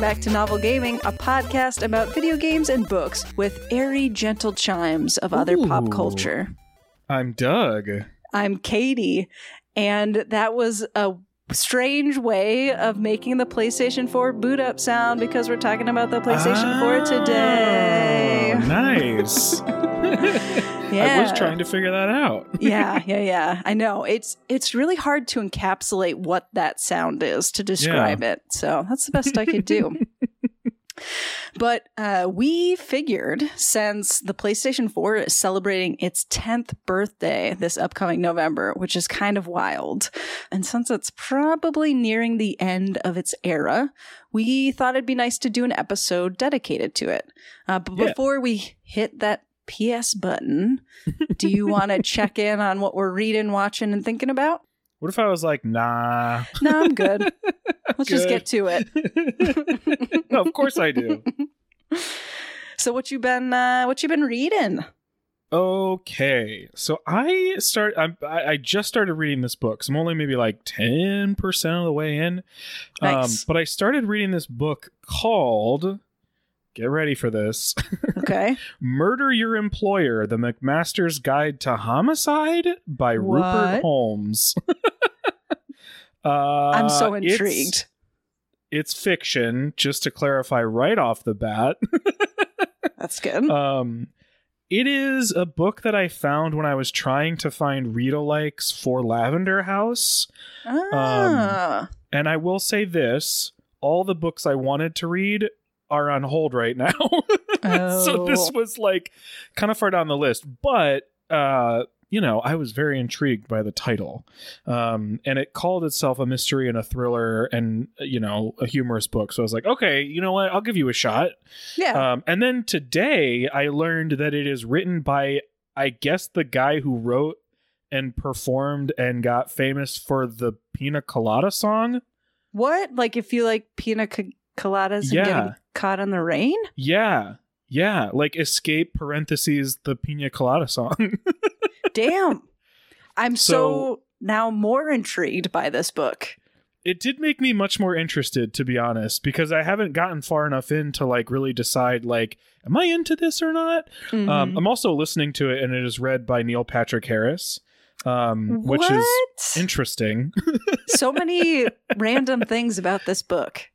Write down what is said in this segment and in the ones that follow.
Hello, and welcome back to Novel Gaming, a podcast about video games and books with airy, gentle chimes of other pop culture. I'm Doug. I'm Katie, and that was a strange way of making the PlayStation 4 boot up sound because we're talking about the PlayStation 4 today. Oh, nice. Yeah. I was trying to figure that out. yeah, yeah, yeah. I know. It's it's really hard to encapsulate what that sound is to describe it. So that's the best I could do. But uh, we figured since the PlayStation 4 is celebrating its 10th birthday this upcoming November, which is kind of wild, and since it's probably nearing the end of its era, we thought it'd be nice to do an episode dedicated to it. Uh, but Yeah. before we hit that PS button, do you want to check in on what we're reading, watching, and thinking about? What if I was like, nah? No, I'm good. Let's just get to it. no, of course I do. So what you been uh what you been reading? Okay, so I start. I'm, I I just started reading this book. So I'm only maybe like ten percent of the way in. Nice. Um, but I started reading this book called. Get ready for this. Okay. Murder Your Employer: The McMaster's Guide to Homicide by What? Rupert Holmes. uh, I'm so intrigued. It's, fiction, just to clarify right off the bat. That's good. um, it is a book that I found when I was trying to find read alikes for Lavender House. ah. And I will say this all the books I wanted to read are on hold right now. so this Oh. was like kind of far down the list. But, uh, you know, I was very intrigued by the title. Um, and it called itself a mystery and a thriller and, you know, a humorous book. So I was like, okay, you know what? I'll give you a shot. yeah. Um, and then today I learned that it is written by, I guess, the guy who wrote and performed and got famous for the Pina Colada song. what? Like if you like pina co- coladas and Yeah. getting caught in the rain? Yeah. Yeah. Like escape parentheses the Pina Colada song. Damn. I'm so, So- now more intrigued by this book. it did make me much more interested, to be honest, because I haven't gotten far enough in to like really decide, like, am I into this or not? Um, Mhm. I'm also listening to it and it is read by Neil Patrick Harris, um, which what? is interesting. so many random things about this book.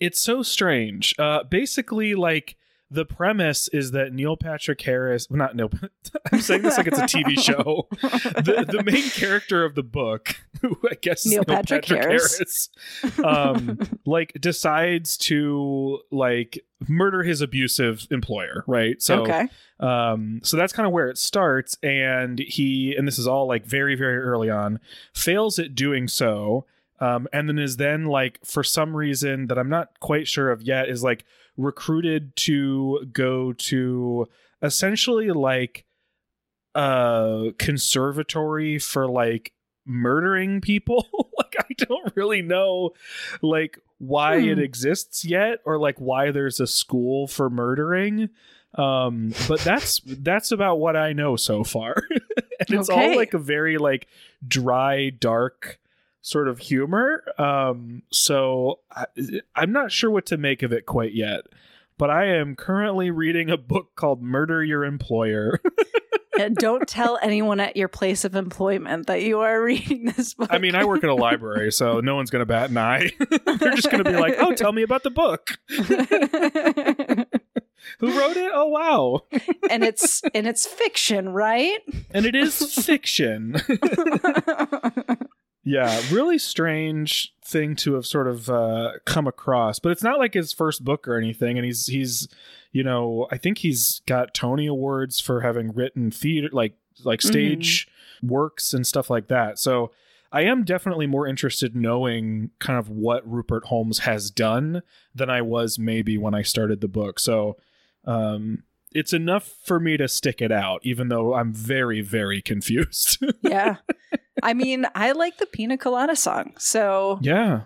It's so strange. Uh, basically, like the premise is that Neil Patrick Harris, well, not Neil. I'm saying this like it's a TV show. the the main character of the book, who I guess is Neil Neil, Patrick Patrick, Harris. Harris, um, like decides to like murder his abusive employer. Right. So okay. um, so that's kind of where it starts, and he, and this is all like very, very early on, fails at doing so, um, and then is then like for some reason that I'm not quite sure of yet, is like recruited to go to essentially like a conservatory for like murdering people. like I don't really know like why it Hmm. exists yet or like why there's a school for murdering um but that's that's about what i know so far and it's Okay. all like a very like dry dark sort of humor. Um so I, i'm not sure what to make of it quite yet but i am currently reading a book called murder your employer. Don't tell anyone at your place of employment that you are reading this book. i mean i work at a library so no one's gonna bat an eye. They're just gonna be like oh tell me about the book. Who wrote it? Oh wow. And it's and it's fiction, right? and it is fiction Yeah, really strange thing to have sort of uh, come across, but it's not like his first book or anything. And he's he's, you know, I think he's got Tony awards for having written theater, like like stage works and stuff like that. So I am definitely more interested knowing kind of what Rupert Holmes has done than I was maybe when I started the book. So um, it's enough for me to stick it out, even though I'm very very confused. yeah. I mean, I like the Pina Colada song, so Yeah.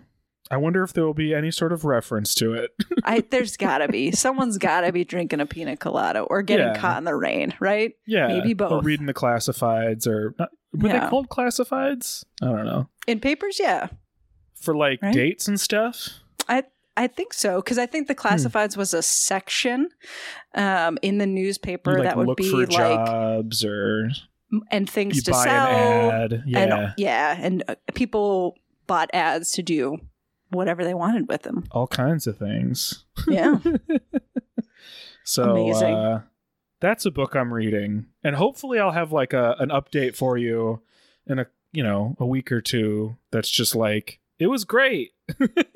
I wonder if there will be any sort of reference to it. I there's gotta be someone's gotta be drinking a pina colada or getting Yeah. caught in the rain, right? yeah. Maybe both. Or reading the classifieds or not, were Yeah. they called classifieds? I don't know. In papers, yeah. For like Right? dates and stuff? I think so because I think the Hmm. classifieds was a section um, in the newspaper like, that would look be for like jobs or and things to sell. an. Yeah. And yeah, and uh, people bought ads to do whatever they wanted with them. all kinds of things. Yeah. So Amazing. Uh, that's a book I'm reading, and hopefully I'll have like a an update for you in a you know a week or two. That's just like it was great,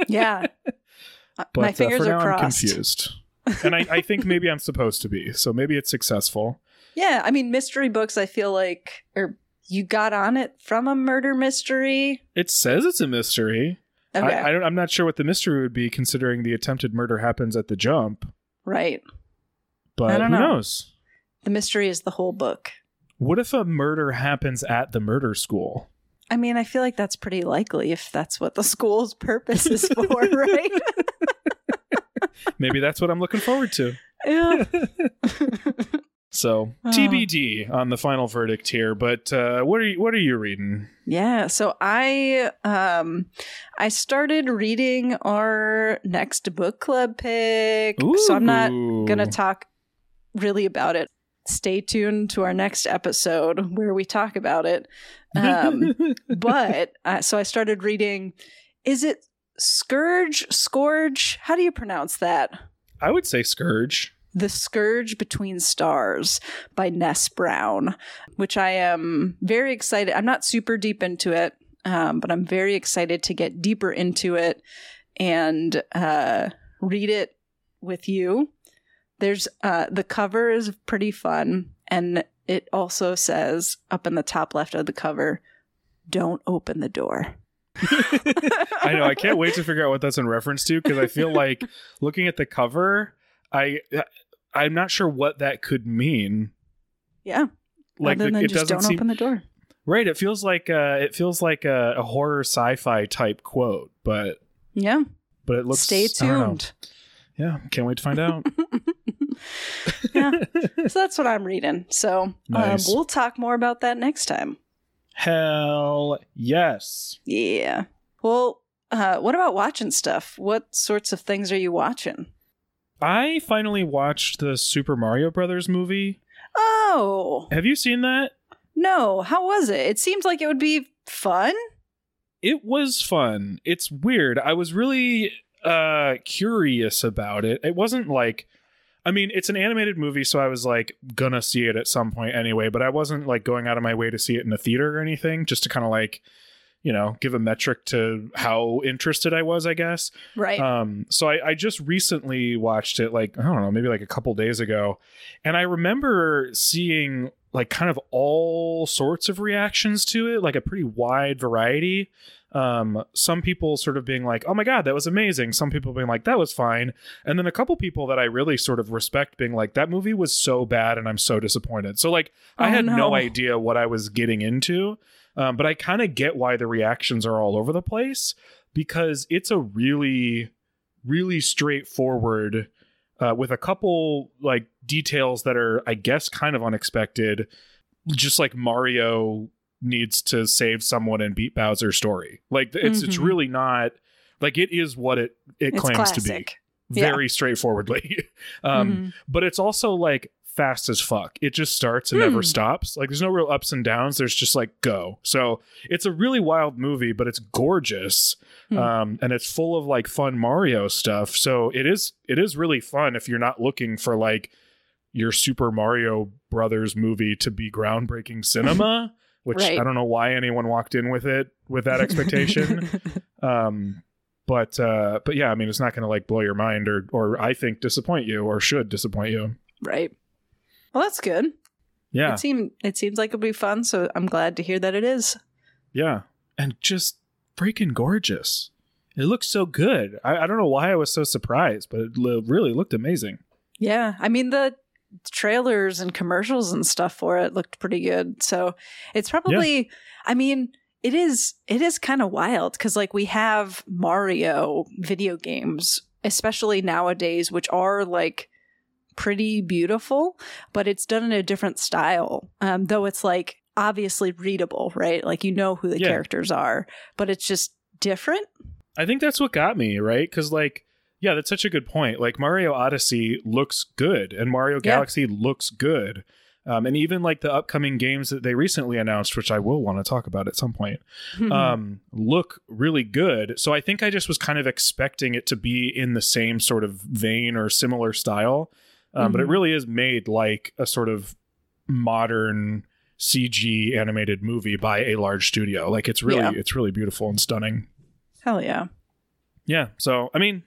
yeah. Uh, but My uh, fingers for are now I'm crossed. confused, and I, I think maybe I'm supposed to be. So maybe it's successful. Yeah, I mean mystery books I feel like or you got on it from a murder mystery. It says it's a mystery. Okay. I, I don't, I'm not sure what the mystery would be, considering the attempted murder happens at the jump. right. But who know. knows? The mystery is the whole book. What if a murder happens at the murder school? I mean, I feel like that's pretty likely if that's what the school's purpose is for, right? Maybe that's what I'm looking forward to. yeah. So Oh. TBD on the final verdict here. But uh, what are you what are you reading? Yeah, so I um I started reading our next book club pick. So I'm not going to talk really about it. Stay tuned to our next episode where we talk about it. Um but uh, so I started reading is it Scourge Scourge? How do you pronounce that? I would say Scourge. The Scourge Between Stars by Ness Brown, which I am very excited. I'm not super deep into it, um, but I'm very excited to get deeper into it and uh, read it with you. There's uh, the cover is pretty fun, and it also says up in the top left of the cover, "Don't open the door." I know. I can't wait to figure out what that's in reference to because I feel like looking at the cover, I I'm not sure what that could mean. Yeah, Like other the- than it doesn't don't seem open the door. right. It feels like uh, it feels like a, a horror sci-fi type quote, but Yeah, but it looks. stay I don't know. tuned. Yeah, can't wait to find out. yeah. so that's what I'm reading. So Nice. um, we'll talk more about that next time. Hell yes. Yeah. Well, uh, what about watching stuff? What sorts of things are you watching? I finally watched the Super Mario Brothers movie. Oh, Have you seen that? no. How was it? It seemed like it would be fun. It was fun. It's weird. I was really uh curious about it. It wasn't like I mean, it's an animated movie, so I was like gonna see it at some point anyway, but I wasn't like going out of my way to see it in the theater or anything, just to kind of like, you know, give a metric to how interested I was, I guess. Right. Um, so I, I just recently watched it, like I don't know, maybe like a couple days ago, and I remember seeing like kind of all sorts of reactions to it, like a pretty wide variety. Um, some people sort of being like, "Oh my god, that was amazing." Some people being like, "That was fine," and then a couple people that I really sort of respect being like, "That movie was so bad, and I'm so disappointed." So like, I Oh, had no no. idea what I was getting into. Um, but I kind of get why the reactions are all over the place because it's a really, really straightforward, uh, with a couple like details that are, I guess, kind of unexpected. Just like Mario needs to save someone and beat Bowser's story. Like it's it's Mhm. really not like it is what it it it's claims to be classic. Yeah. very straightforwardly. um, Mhm. but it's also like fast as fuck. It just starts and never Hmm. stops. Like there's no real ups and downs. There's just like go. So it's a really wild movie, but it's gorgeous. Hmm. Um, and it's full of like fun Mario stuff. So it is it is really fun if you're not looking for like your Super Mario Brothers movie to be groundbreaking cinema, which Right. I don't know why anyone walked in with it with that expectation. um but uh but yeah, I mean it's not going to like blow your mind or or I think disappoint you or should disappoint you. right. Well, that's good. Yeah. It seemed it seems like it'll be fun, so I'm glad to hear that it is. Yeah. And just freaking gorgeous. It looks so good. I, I don't know why I was so surprised, but it really looked amazing. Yeah, I mean the trailers and commercials and stuff for it looked pretty good. So it's probably I mean, it is it is kind of wild cuz like we have Mario video games, especially nowadays which are like pretty beautiful, but it's done in a different style. Um though it's like obviously readable, right? Like you know who the Yeah. characters are, but it's just different. I think that's what got me, right? Because, like, Yeah, that's such a good point. Like Mario Odyssey looks good, and Mario Yeah. Galaxy looks good. Um, and even like the upcoming games that they recently announced, which I will want to talk about at some point, Mm-hmm. um, look really good. So I think I just was kind of expecting it to be in the same sort of vein or similar style. Um, But it Mhm. really is made like a sort of modern CG animated movie by a large studio. Like it's really Yeah. it's really beautiful and stunning. Hell yeah. Yeah. So I mean,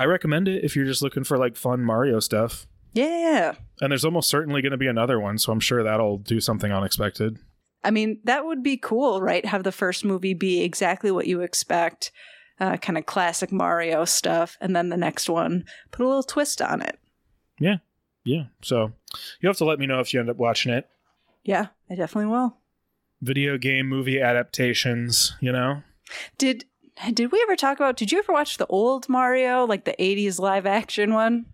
I recommend it if you're just looking for like fun Mario stuff. Yeah. And there's almost certainly going to be another one, so I'm sure that'll do something unexpected. I mean, that would be cool, right? Have the first movie be exactly what you expect, uh, kind of classic Mario stuff, and then the next one put a little twist on it. Yeah. Yeah. So you have to let me know if you end up watching it. Yeah, I definitely will. Video game movie adaptations, you know? Did did we ever talk about? Did you ever watch the old Mario, like the '80s live action one?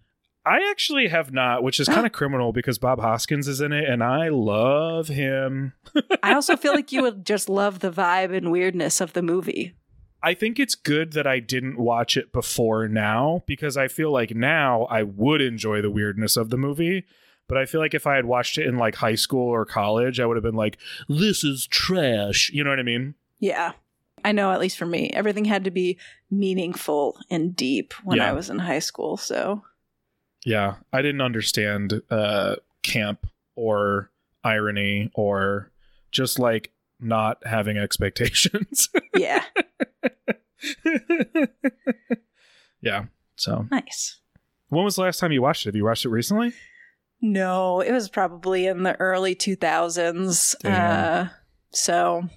I actually have not, which is kind of criminal because Bob Hoskins is in it and I love him. I also feel like you would just love the vibe and weirdness of the movie. I think it's good that I didn't watch it before now because I feel like now I would enjoy the weirdness of the movie. But I feel like if I had watched it in like high school or college, I would have been like, this is trash. You know what I mean? Yeah. I know, at least for me, everything had to be meaningful and deep when Yeah. I was in high school. So, Yeah. I didn't understand uh, camp or irony or just like not having expectations. yeah, yeah. So nice. when was the last time you watched it? Have you watched it recently? No, it was probably in the early 2000s. Damn. Uh, so,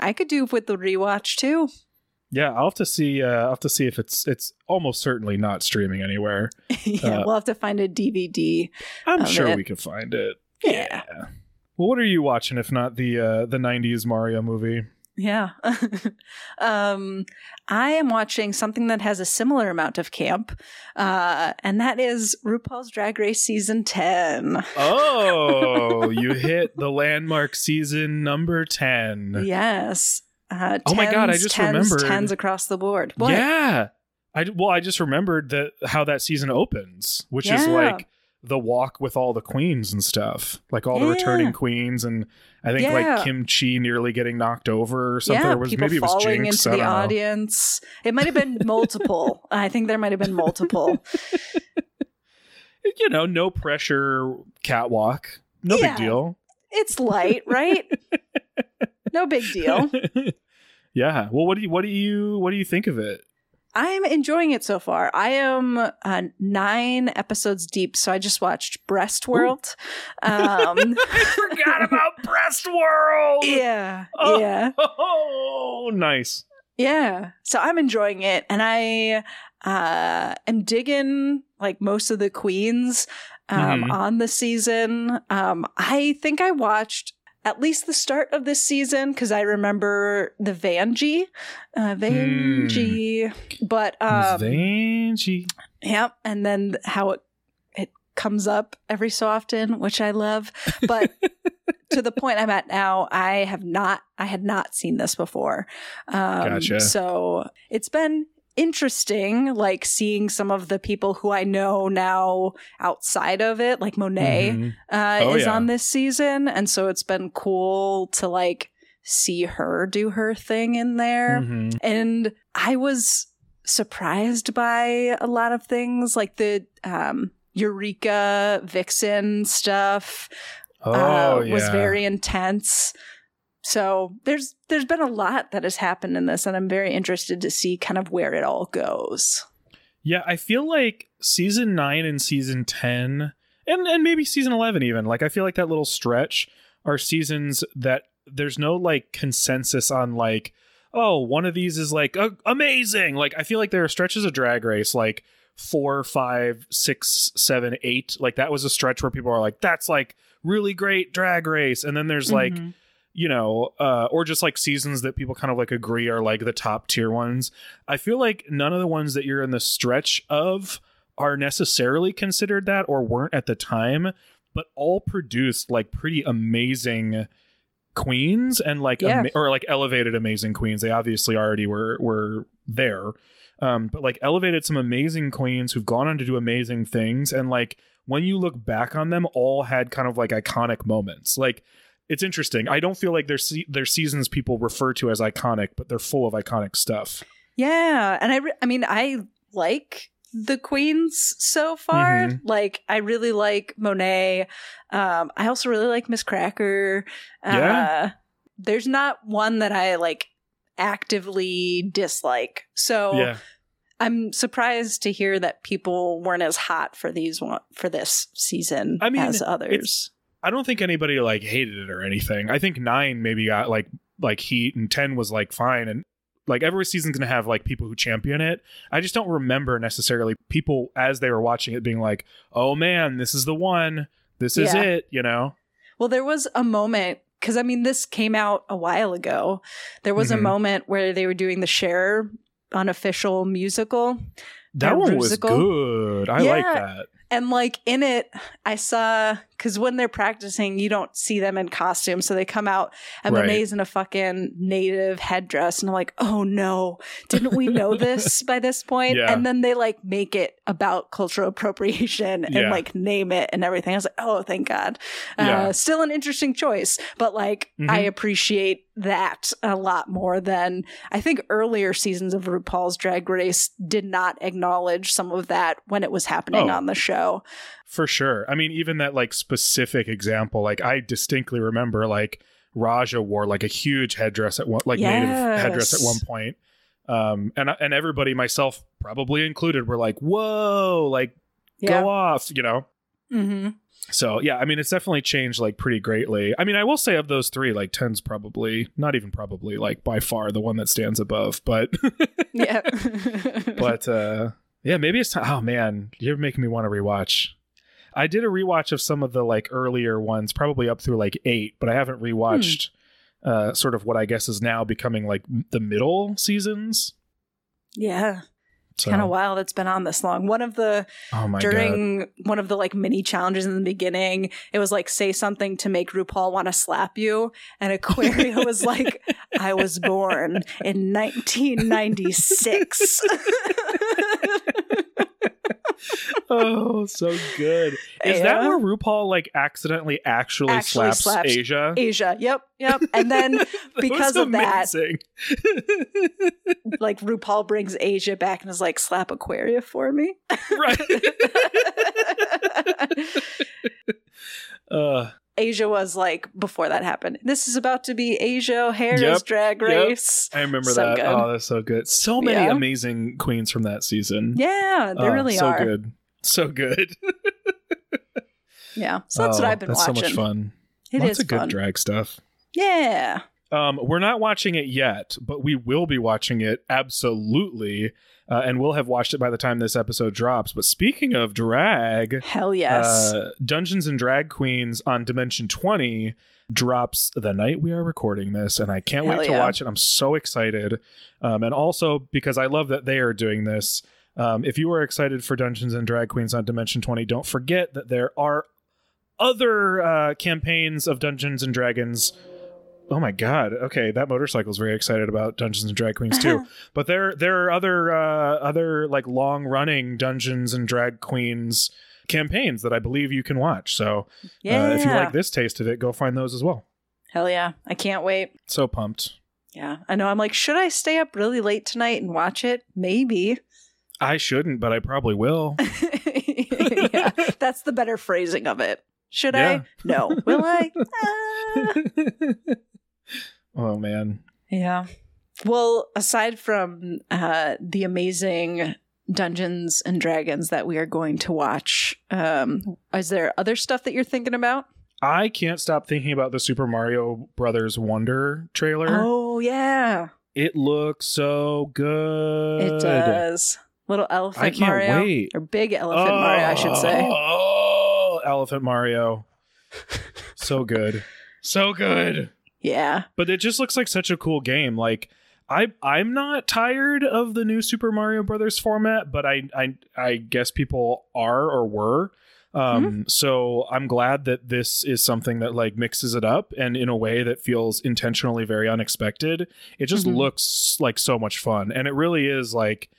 I could do with the rewatch too. Yeah, I'll have to see. Uh, I'll have to see if it's it's almost certainly not streaming anywhere. yeah, Uh, we'll have to find a DVD. I'm sure it. we can find it. Yeah. Well, what are you watching if not the uh, the '90s Mario movie? Yeah. um, I am watching something that has a similar amount of camp, uh, and that is RuPaul's Drag Race season 10. Oh, you hit the landmark season number ten. Yes. Uh, Oh my God, I just tens, remembered. Tens across the board. What? Yeah. I well, I just remembered that how that season opens, which is like the walk with all the queens and stuff, like all the returning queens, and I think Yeah. like Kim Chi nearly getting knocked over or something. Yeah, or was people maybe it was falling Jinkx. into the know. audience. It might have been multiple. I think there might have been multiple. You know, no pressure catwalk, no Yeah. big deal. It's light, right? no big deal. yeah. Well, what do you what do you what do you think of it? I'm enjoying it so far. I am uh, nine episodes deep, so I just watched Breast World. Um, I forgot about Breast World. yeah, Oh. yeah, Oh, nice. yeah. So I'm enjoying it, and I uh, am digging like most of the queens um, Mhm. on the season. Um, I think I watched. At least the start of this season, because I remember the Vanjie, uh, Vanjie, but um, Vanjie. Yep, and then how it it comes up every so often, which I love. But to the point I'm at now, I have not I had not seen this before. Um, Gotcha. So it's been interesting, like seeing some of the people who I know now outside of it, like Monet Mhm. uh, Oh, is yeah. on this season, and so it's been cool to like see her do her thing in there. Mhm. And I was surprised by a lot of things like the um, Eureka Vixen stuff Oh, uh, yeah. was very intense. So there's there's been a lot that has happened in this, and I'm very interested to see kind of where it all goes. Yeah, I feel like season nine and season ten, and and maybe season eleven even. Like I feel like that little stretch are seasons that there's no like consensus on like, oh, one of these is like uh, amazing. Like I feel like there are stretches of Drag Race like four, five, six, seven, eight. Like that was a stretch where people are like, that's like really great Drag Race, and then there's like Mhm. You know, uh, or just like seasons that people kind of like agree are like the top tier ones. I feel like none of the ones that you're in the stretch of are necessarily considered that or weren't at the time, but all produced like pretty amazing queens and like Yeah. ama- or like elevated amazing queens. They obviously already were were there. Um, but like elevated some amazing queens who've gone on to do amazing things and like when you look back on them all had kind of like iconic moments. Like it's interesting. I don't feel like there's se- there's seasons people refer to as iconic, but they're full of iconic stuff. Yeah, and I, re- I mean, I like the queens so far. Mhm. Like, I really like Monet. Um, I also really like Miz Cracker. Uh, Yeah. There's not one that I like actively dislike. So Yeah. I'm surprised to hear that people weren't as hot for these one for this season I mean, as others. I don't think anybody like hated it or anything. I think nine maybe got like like heat and ten was like fine and like every season's gonna have like people who champion it. I just don't remember necessarily people as they were watching it being like, "Oh man, this is the one. This is Yeah. it." You know? Well, there was a moment because I mean, this came out a while ago. There was Mhm. a moment where they were doing the Cher unofficial musical, That one was good. I like that. and like in it, I saw because when they're practicing, you don't see them in costume, so they come out and Right. Monet's in a fucking native headdress, and I'm like, oh no, didn't we know this by this point? Yeah. And then they like make it about cultural appropriation and Yeah. like name it and everything. I was like, oh, thank God. Yeah. Uh, still an interesting choice, but like I Mhm. appreciate that a lot more than I think earlier seasons of RuPaul's Drag Race did not acknowledge some of that when it was happening Oh. on the show. For sure. I mean, even that like specific example, like I distinctly remember like Raja wore like a huge headdress at one like native headdress at one point. Um and and everybody, myself probably included, were like, Whoa, like Yeah. go off, you know? hmm So yeah, I mean it's definitely changed like pretty greatly. I mean, I will say of those three, like ten's probably not even probably like by far the one that stands above, but Yeah. but uh yeah maybe it's time oh man you're making me want to rewatch i did a rewatch of some of the like earlier ones probably up through like eight but i haven't rewatched uh sort of what i guess is now becoming like the middle seasons yeah. so Kind of wild it's been on this long. One of the oh my god during one of the like mini challenges in the beginning, it was like say something to make RuPaul want to slap you, and Aquaria was like, "I was born in 1996." oh so good. Is that where rupaul like accidentally actually, Actually slaps, slaps asia? Asia, yep, yep. And then because of that- like RuPaul brings Asia back and is like, "Slap Aquaria for me." right. Uh Asia was like before that happened. This is about to be Asia O'Hara's Yep, drag yep. race. I remember So that. good. Oh, that's so good. So many Yeah. amazing queens from that season. Yeah, they Oh, really so are. So good. So good. Yeah, so that's what Oh, I've been that's watching. so much fun. It Lots is of good fun. drag stuff. Yeah. Um, we're not watching it yet, but we will be watching it absolutely, uh, and we'll have watched it by the time this episode drops. But speaking of drag, Hell yes. uh, Dungeons and Drag Queens on Dimension 20 drops the night we are recording this, and I can't Hell wait to yeah. watch it. I'm so excited. Um, and also because I love that they are doing this. Um, if you are excited for Dungeons and Drag Queens on Dimension 20, don't forget that there are other uh, campaigns of Dungeons and Dragons. Oh my god. Okay, that motorcycle is very excited about Dungeons and Drag Queens too. but there there are other uh, other like long running Dungeons and Drag Queens campaigns that I believe you can watch. So yeah. uh, if you like this taste of it, go find those as well. Hell yeah. I can't wait. So pumped. Yeah. I know. I'm like, should I stay up really late tonight and watch it? Maybe. I shouldn't, but I probably will. yeah. That's the better phrasing of it. Should Yeah. I? No. Will I? Ah. Oh man. Yeah. Well, aside from uh, the amazing Dungeons and Dragons that we are going to watch, um, is there other stuff that you're thinking about? I can't stop thinking about the Super Mario Brothers Wonder trailer. Oh yeah, It looks so good. it does. Little elephant I can't Mario wait. or big elephant Mario, I should say. Oh, Elephant Mario. so good. So good. Yeah, But it just looks like such a cool game. Like I I'm not tired of the new Super Mario Brothers format, but I I I guess people are or were. Um, Mm-hmm. so I'm glad that this is something that like mixes it up and in a way that feels intentionally very unexpected. It just Mhm. looks like so much fun, and it really is like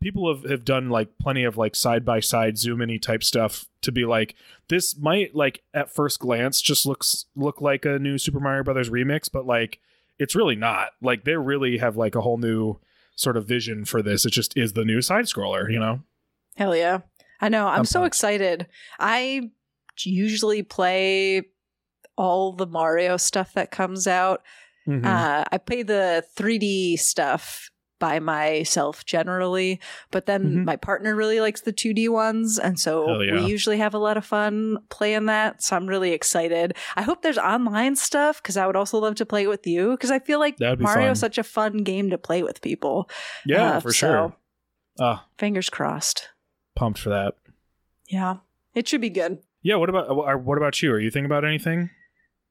people have, have done like plenty of like side by side zoom in type stuff to be like this might like at first glance just looks look like a new Super Mario Brothers remix, but like it's really not. Like they really have like a whole new sort of vision for this. It just is the new side scroller, you know. Hell yeah. I know. I'm, I'm so pumped. excited. I usually play all the Mario stuff that comes out. Mhm. Uh, I play the 3D stuff by myself generally, but then Mhm. my partner really likes the 2D ones. And so yeah. we usually have a lot of fun playing that. So I'm really excited. I hope there's online stuff because I would also love to play it with you because I feel like Mario fun. is such a fun game to play with people. yeah, Uh, for so sure. Ah, Fingers crossed. pumped for that. Yeah, it should be good. Yeah. What about uh, what about you? Are you thinking about anything?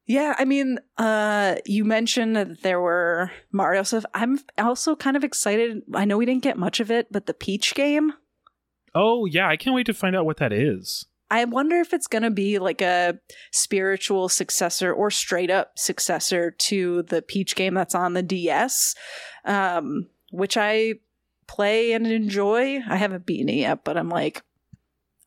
Yeah, I mean, uh, you mentioned that there were Mario stuff. I'm also kind of excited. I know we didn't get much of it, but the Peach game. Oh yeah, I can't wait to find out what that is. I wonder if it's going to be like a spiritual successor or straight up successor to the Peach game that's on the DS, um, which I play and enjoy. I haven't beaten it yet, but I'm like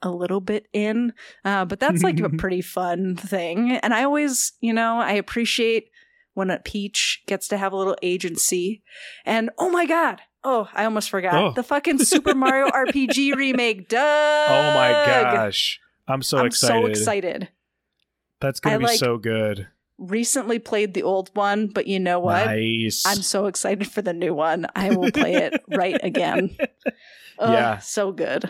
a little bit in. Uh, but that's like a pretty fun thing. And I always, you know, I appreciate when a Peach gets to have a little agency. And oh my God. Oh, I almost forgot. Oh. The fucking Super Mario RPG remake. Doug. Oh my gosh, I'm so I'm excited. so excited. That's gonna be like- so good. Recently played the old one, but you know what? Nice. I'm so excited for the new one. I will play it right again. Ugh, Yeah. so good.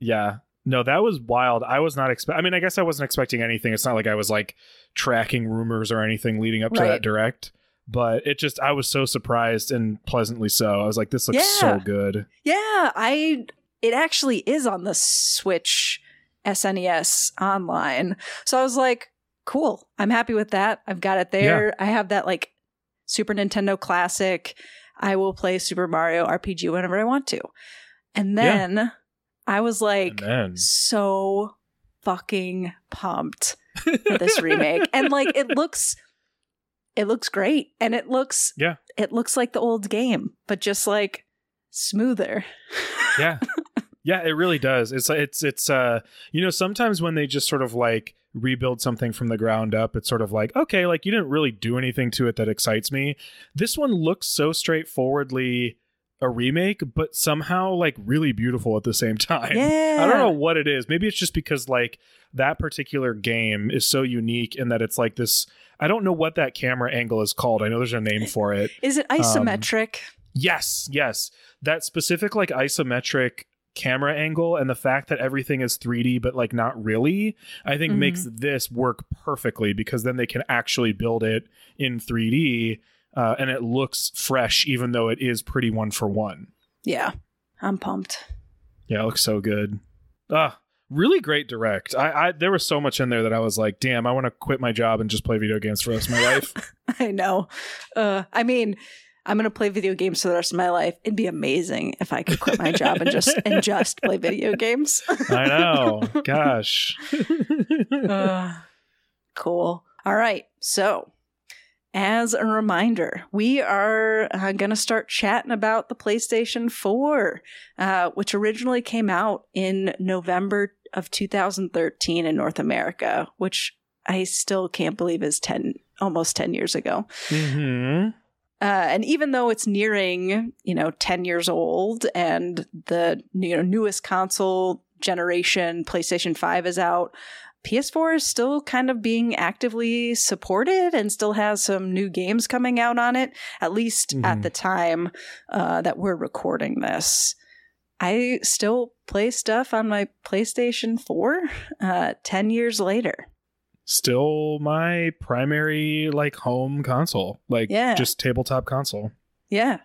Yeah. No, that was wild. I was not expect. I mean, I guess I wasn't expecting anything. It's not like I was like tracking rumors or anything leading up to Right. that direct. But it just, I was so surprised and pleasantly so. I was like, this looks so good. Yeah, I it actually is on the Switch SNES online. So I was like, cool. I'm happy with that. I've got it there. I have that like Super Nintendo classic. I will play Super Mario RPG whenever I want to. And Yeah. I was like so fucking pumped for this remake. And like it looks it looks great and it looks Yeah. it looks like the old game, but just like smoother. yeah. Yeah, it really does. It's it's it's uh you know sometimes when they just sort of like rebuild something from the ground up, it's sort of like okay, like you didn't really do anything to it that excites me. This one looks so straightforwardly a remake, but somehow like really beautiful at the same time. Yeah. I don't know what it is. Maybe it's just because like that particular game is so unique in that it's like this. I don't know what that camera angle is called. I know there's a name for it. Is it isometric? Yes, yes. That specific like isometric camera angle and the fact that everything is 3D but like not really, I think Mhm. makes this work perfectly because then they can actually build it in 3D uh, and it looks fresh even though it is pretty one for one. yeah. I'm pumped. Yeah, it looks so good. Ah, really great direct. I, I there was so much in there that I was like, damn, I want to quit my job and just play video games for the rest of my life. I know. Uh, I mean, I'm gonna play video games for the rest of my life. It'd be amazing if I could quit my job and just and just play video games. I know. Gosh. Uh, cool. All right. So, as a reminder, we are uh, going to start chatting about the PlayStation 4, uh, which originally came out in November of 2013 in North America, which I still can't believe is 10, almost 10 years ago. hmm Uh, and even though it's nearing, you know, 10 years old and the you know, newest console generation, PlayStation 5 is out, PS4 is still kind of being actively supported and still has some new games coming out on it, at least at Mhm. the time uh, that we're recording this. I still play stuff on my PlayStation 4 uh, 10 years later. Still my primary like home console. Like Yeah. just tabletop console. Yeah.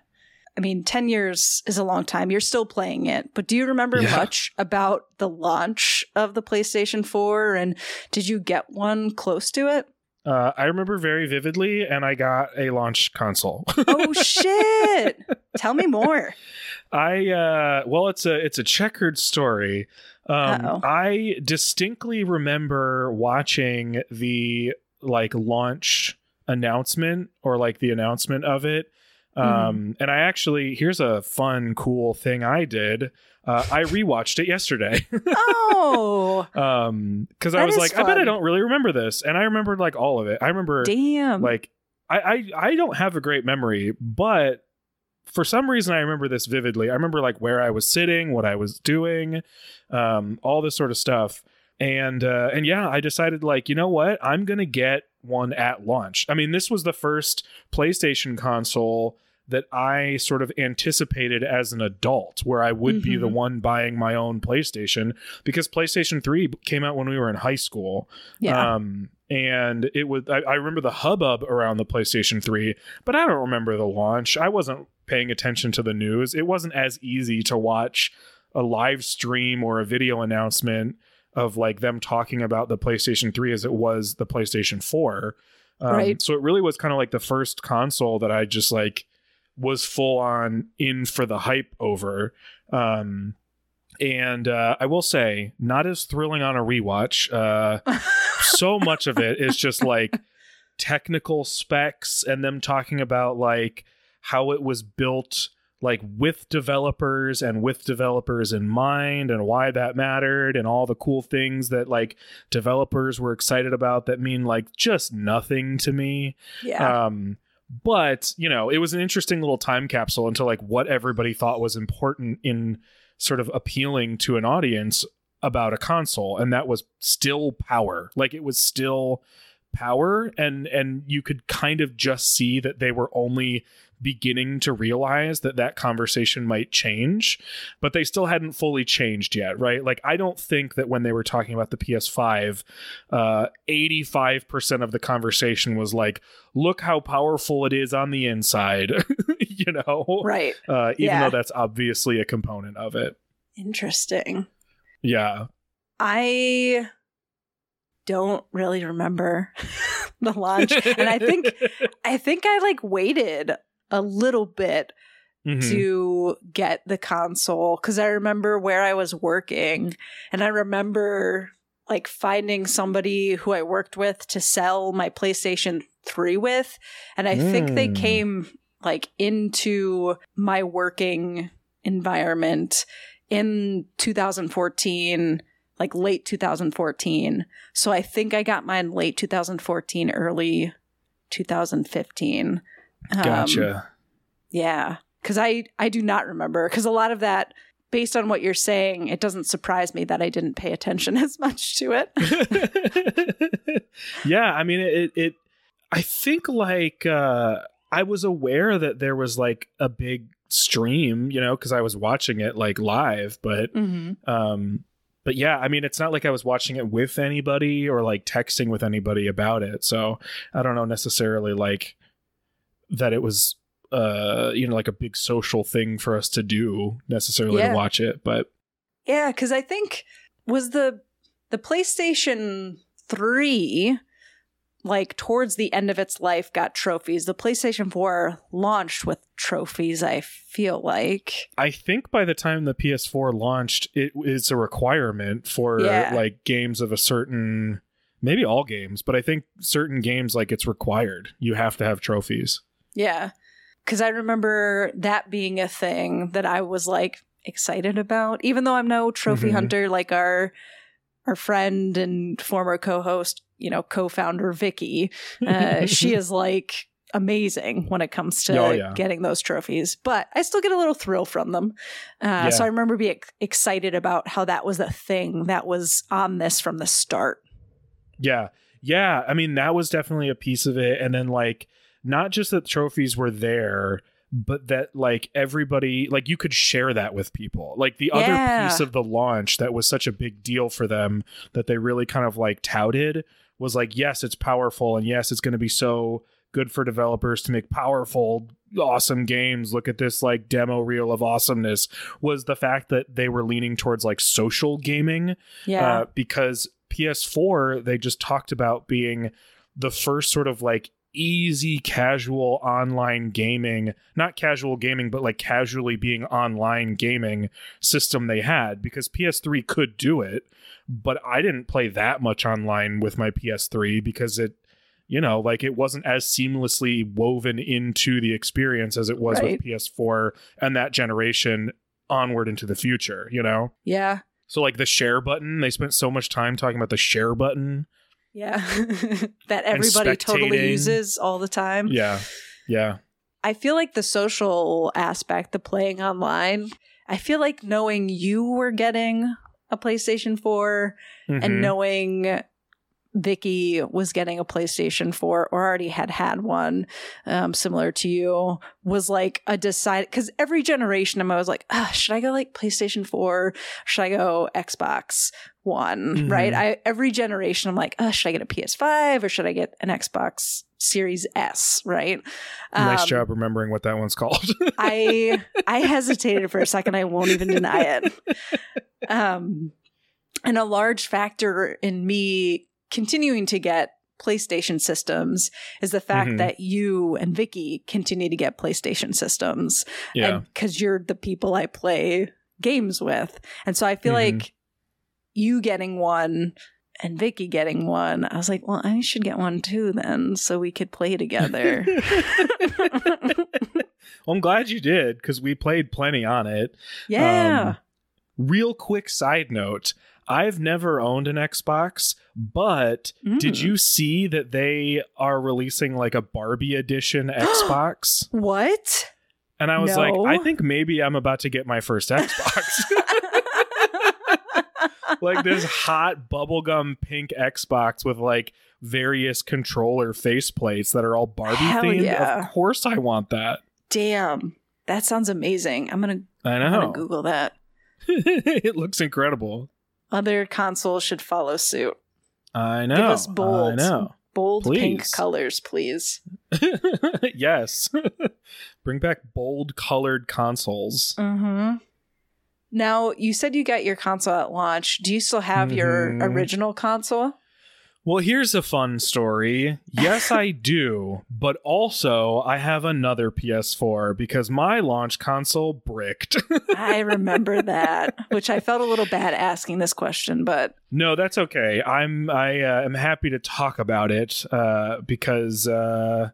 I mean, 10 years is a long time. You're still playing it. But do you remember Yeah. much about the launch of the PlayStation 4? And did you get one close to it? Uh, I remember very vividly, and I got a launch console. oh shit! Tell me more. I uh, well, it's a it's a checkered story. Um, I distinctly remember watching the like launch announcement or like the announcement of it. Um, Mm-hmm. and I actually here's a fun, cool thing I did. Uh, I rewatched it yesterday. Oh, um, because I was like, I bet I don't really remember this, and I remembered like all of it. I remember damn! like I, I I don't have a great memory, but for some reason I remember this vividly. I remember like where I was sitting, what I was doing, um, all this sort of stuff. And uh, and yeah, I decided like, you know what? I'm gonna get one at launch. I mean, this was the first PlayStation console that I sort of anticipated as an adult, where I would be the Mhm. one buying my own PlayStation because PlayStation 3 came out when we were in high school. yeah, Um, and it was, I, I remember the hubbub around the PlayStation 3, but I don't remember the launch. I wasn't paying attention to the news. It wasn't as easy to watch a live stream or a video announcement of like them talking about the PlayStation 3 as it was the PlayStation 4. Um, Right. So it really was kind of like the first console that I just like was full on in for the hype over. Um, and uh, I will say, not as thrilling on a rewatch. Uh, so much of it is just like technical specs and them talking about like how it was built like with developers and with developers in mind and why that mattered and all the cool things that like developers were excited about that mean like just nothing to me yeah, um but you know it was an interesting little time capsule into like what everybody thought was important in sort of appealing to an audience about a console and that was still power. Like it was still power and and you could kind of just see that they were only beginning to realize that that conversation might change but they still hadn't fully changed yet right like i don't think that when they were talking about the ps5 uh 85% of the conversation was like look how powerful it is on the inside you know right. uh even Yeah. though that's obviously a component of it Interesting. yeah I don't really remember the launch, and I think I think I like waited a little bit Mhm. to get the console because I remember where I was working and I remember like finding somebody who I worked with to sell my PlayStation 3 with. And I think they Mm. came like into my working environment in 2014 like late 2014 so i think i got mine late 2014 early 2015 Um, gotcha yeah, because I I do not remember because a lot of that, based on what you're saying, it doesn't surprise me that I didn't pay attention as much to it. yeah i mean it it i think like uh i was aware that there was like a big stream you know because i was watching it like live but mm-hmm. um but yeah i mean it's not like i was watching it with anybody or like texting with anybody about it so i don't know necessarily like that it was uh you know like a big social thing for us to do necessarily Yeah. to watch it but Yeah, because I think was the the PlayStation Three like towards the end of its life got trophies. The PlayStation Four launched with trophies. I feel like. I think by the time the PS4 launched, it is a requirement for Yeah. like games of a certain, maybe all games, but I think certain games like it's required. You have to have trophies. Yeah. Cause I remember that being a thing that I was like excited about, even though I'm no trophy Mhm. hunter like our our friend and former co-host, you know, co-founder Vicky. Uh, she is like amazing when it comes to Oh, yeah. getting those trophies, but I still get a little thrill from them. Uh, So I remember being excited about how that was a thing that was on this from the start. Yeah. Yeah. I mean, that was definitely a piece of it. And then, like, not just that trophies were there, but that, like, everybody, like, you could share that with people. Like, the Yeah. other piece of the launch that was such a big deal for them that they really kind of like touted was like, yes, it's powerful. And yes, it's going to be so good for developers to make powerful, awesome games. Look at this, like, demo reel of awesomeness. Was the fact that they were leaning towards like social gaming Yeah. uh, because PS4 they just talked about being the first sort of like easy casual online gaming not casual gaming but like casually being online gaming system they had because ps3 could do it but i didn't play that much online with my ps3 because it you know like it wasn't as seamlessly woven into the experience as it was Right. with ps4 and that generation onward into the future you know Yeah. so like the share button they spent so much time talking about the share button Yeah. that everybody totally uses all the time. yeah yeah I feel like the social aspect, the playing online, I feel like knowing you were getting a PlayStation 4 Mhm. and knowing Vicky was getting a PlayStation 4 or already had had one um, similar to you was like a decide because every generation I'm always like, ah, should I go like PlayStation 4? Should I go Xbox One? Mhm. Right? I every generation I'm like, oh, should I get a PS5 or should I get an Xbox Series S? Right? nice Um, job remembering what that one's called I I hesitated for a second. I won't even deny it. Um, and a large factor in me continuing to get PlayStation systems is the fact Mhm. that you and Vicky continue to get PlayStation systems, yeah because you're the people I play games with, and so I feel Mhm. like you getting one. And Vicky getting one, I was like, well, I should get one too then, so we could play together. well, i'm glad you did because we played plenty on it yeah. Um, real quick side note i've never owned an xbox but did Mm. you see that they are releasing like a barbie edition xbox What? and i was No. like i think maybe i'm about to get my first xbox like this hot bubblegum pink xbox with like various controller faceplates that are all barbie Hell themed yeah. of course i want that Damn. That sounds amazing. I'm gonna, i I'm gonna know Google that. it looks incredible Other consoles should follow suit. i know Give us bold, i know bold pink colors, please. yes bring back bold colored consoles Mm-hmm. Now, you said you got your console at launch. Do you still have your Mhm. original console? Well here's a fun story yes i do but also i have another ps4 because my launch console bricked I remember that, which I felt a little bad asking this question, but No, that's okay. I'm I uh, am happy to talk about it uh, because uh,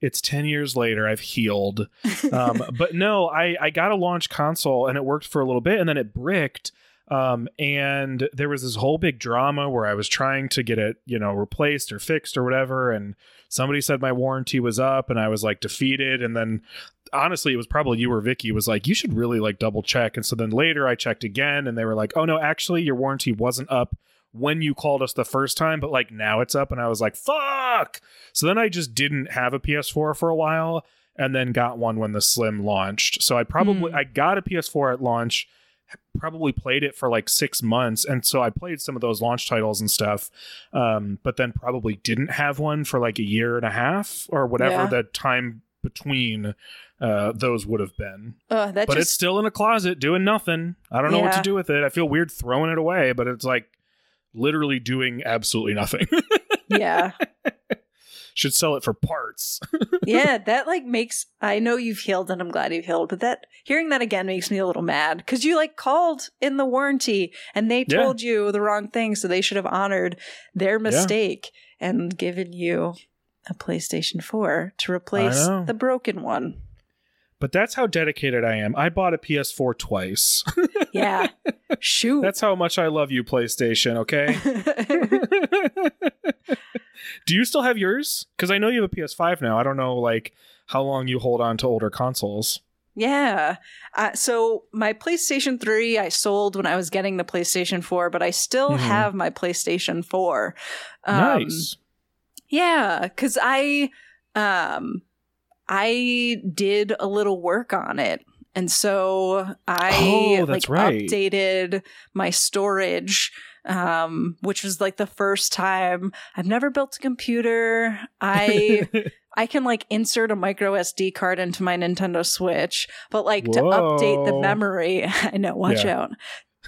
it's ten years later. I've healed, um, but no, I I got a launch console and it worked for a little bit, and then it bricked. Um, and there was this whole big drama where I was trying to get it, you know, replaced or fixed or whatever, and somebody said my warranty was up, and I was like defeated, and then. Honestly, it was probably you or Vicky was like, you should really like double check. And so then later I checked again and they were like, oh no, actually your warranty wasn't up when you called us the first time, but like now it's up. And I was like, fuck. So then I just didn't have a PS4 for a while and then got one when the Slim launched. So I probably, Hmm. I got a PS4 at launch, probably played it for like six months. And so I played some of those launch titles and stuff, um, but then probably didn't have one for like a year and a half or whatever Yeah. the time between uh, those would have been uh, but it's still in a closet doing nothing. I don't know what to do with it. I feel weird throwing it away, but it's like literally doing absolutely nothing. yeah, Should sell it for parts. yeah. That like makes I know you've healed, and I'm glad you've healed. But that hearing that again makes me a little mad because you like called in the warranty and they Yeah. told you the wrong thing, so they should have honored their mistake and given you a PlayStation 4 to replace the broken one. But that's how dedicated I am. I bought a PS4 twice. Yeah. Shoot. that's how much I love you, PlayStation, okay? do you still have yours? Because I know you have a PS5 now. I don't know like how long you hold on to older consoles. yeah. Uh, so my PlayStation 3 I sold when I was getting the PlayStation 4, but I still Mhm. have my PlayStation 4. Um, nice. Yeah, cuz I um I did a little work on it. And so I Oh, like right. updated my storage um which was like the first time I've never built a computer. I I can like insert a micro SD card into my Nintendo Switch, but like to update the memory, I know, watch Yeah. out.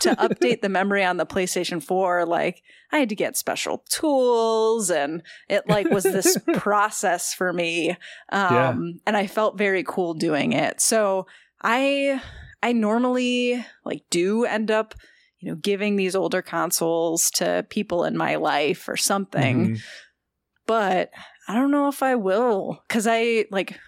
To update the memory on the PlayStation 4, like I had to get special tools and it like was this process for me. Um Yeah. and I felt very cool doing it. So I I normally like do end up, you know, giving these older consoles to people in my life or something Mhm. but I don't know if I will because I like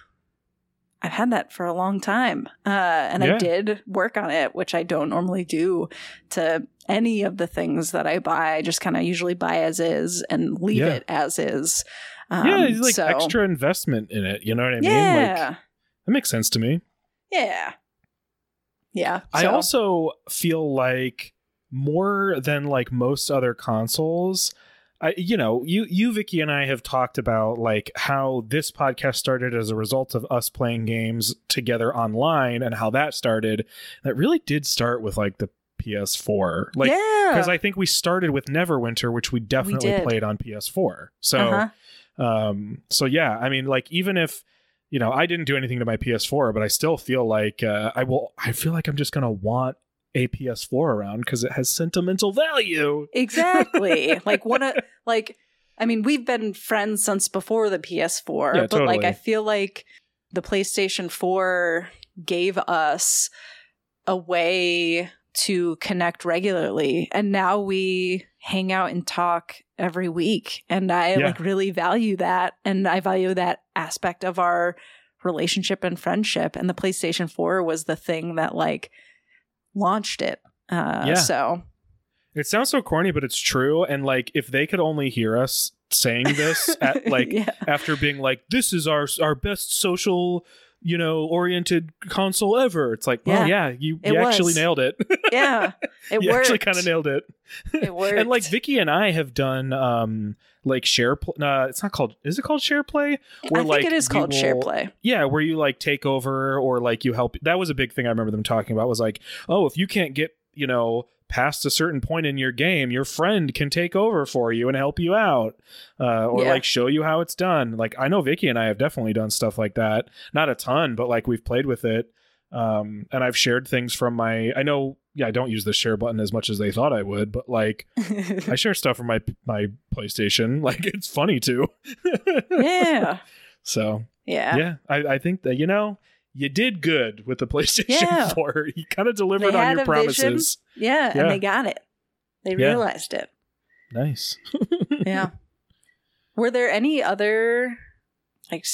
I've had that for a long time, uh, and Yeah. I did work on it, which I don't normally do to any of the things that I buy. I just kind of usually buy as is and leave Yeah. it as is. Um, yeah, it's like so- extra investment in it. You know what I mean? Yeah, Like that makes sense to me. yeah, yeah. I so- also feel like more than like most other consoles. I, you know, you, you, Vicky, and I have talked about like how this podcast started as a result of us playing games together online, and how that started. That really did start with like the PS4, like yeah, because I think we started with Neverwinter, which we definitely did. played on PS4. So, Uh-huh. um, so yeah, I mean, like even if you know I didn't do anything to my PS4, but I still feel like uh, I will. I feel like I'm just gonna want a PS4 around because it has sentimental value. exactly like one of like i mean we've been friends since before the ps4 Yeah, but like i feel like the playstation 4 gave us a way to connect regularly and now we hang out and talk every week and i Yeah. like really value that and i value that aspect of our relationship and friendship and the playstation 4 was the thing that like launched it uh Yeah. so It sounds so corny, but it's true. And like, if they could only hear us saying this at like yeah. after being like, "This is our our best social." You know, oriented console ever. It's like, well, yeah, you, you actually nailed it. yeah it you worked actually kind of nailed it. it worked and like Vicky and I have done um like share pl- uh, it's not called is it called share play i think like, it is called share play yeah where you like take over or like you help that was a big thing I remember them talking about was like oh if you can't get you know past a certain point in your game your friend can take over for you and help you out uh, or Yeah. like show you how it's done like I know Vicky and I have definitely done stuff like that not a ton but like we've played with it um and I've shared things from my I know yeah I don't use the share button as much as they thought I would but like I share stuff from my my PlayStation. Like it's funny too. yeah So yeah yeah, I, I think that you know you did good with the PlayStation Yeah. 4. You kind of delivered on your promises. yeah Yeah. and they got it they Yeah. realized it Nice. yeah were there any other like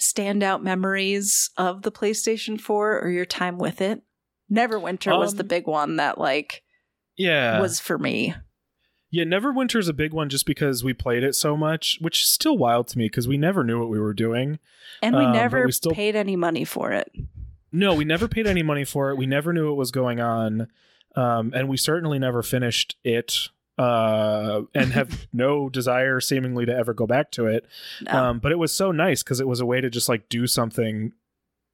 standout memories of the playstation 4 or your time with it neverwinter was the Um, big one that like Yeah. was for me yeah, Neverwinter's a big one just because we played it so much, which is still wild to me because we never knew what we were doing. and we um, never we still- paid any money for it No, we never paid any money for it. We never knew what was going on. Um, and we certainly never finished it. Uh, and have no desire seemingly to ever go back to it. No. Um, but it was so nice because it was a way to just like do something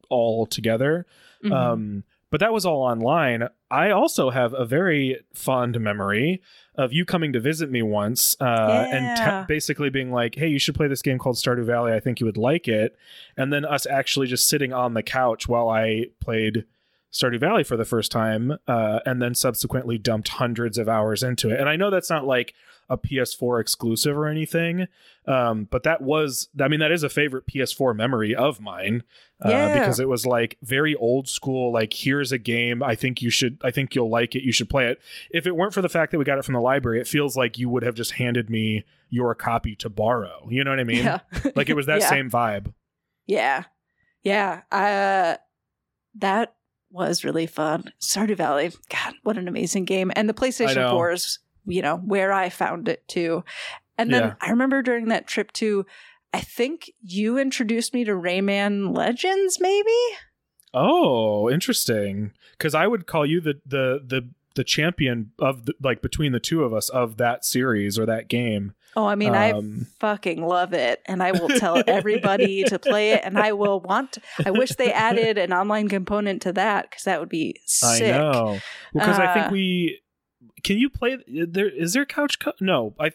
all together. Mhm. Um, but that was all online. I also have a very fond memory of you coming to visit me once uh, and te- basically being like, hey, you should play this game called Stardew Valley. I think you would like it. And then us actually just sitting on the couch while I played Stardew Valley for the first time uh, and then subsequently dumped hundreds of hours into it. And I know that's not like a PS4 exclusive or anything, um, but that was, I mean, that is a favorite PS4 memory of mine uh, Yeah. because it was like very old school. Like, here's a game. I think you should. I think you'll like it. You should play it. If it weren't for the fact that we got it from the library, it feels like you would have just handed me your copy to borrow. You know what I mean? yeah Like it was that Yeah. same vibe. Yeah. Yeah. Uh that was really fun. Stardew Valley. God, what an amazing game. And the PlayStation know. 4 is, you know, where I found it too. And then Yeah. I remember during that trip to I think you introduced me to Rayman Legends, maybe? Oh, interesting. Because I would call you the the the the champion of the, like between the two of us of that series or that game. Oh, I mean, Um, I fucking love it. And I will tell everybody to play it. And I will want, I wish they added an online component to that because that would be sick. I know because I Uh, think we can you play there. Is there couch? Co- no, I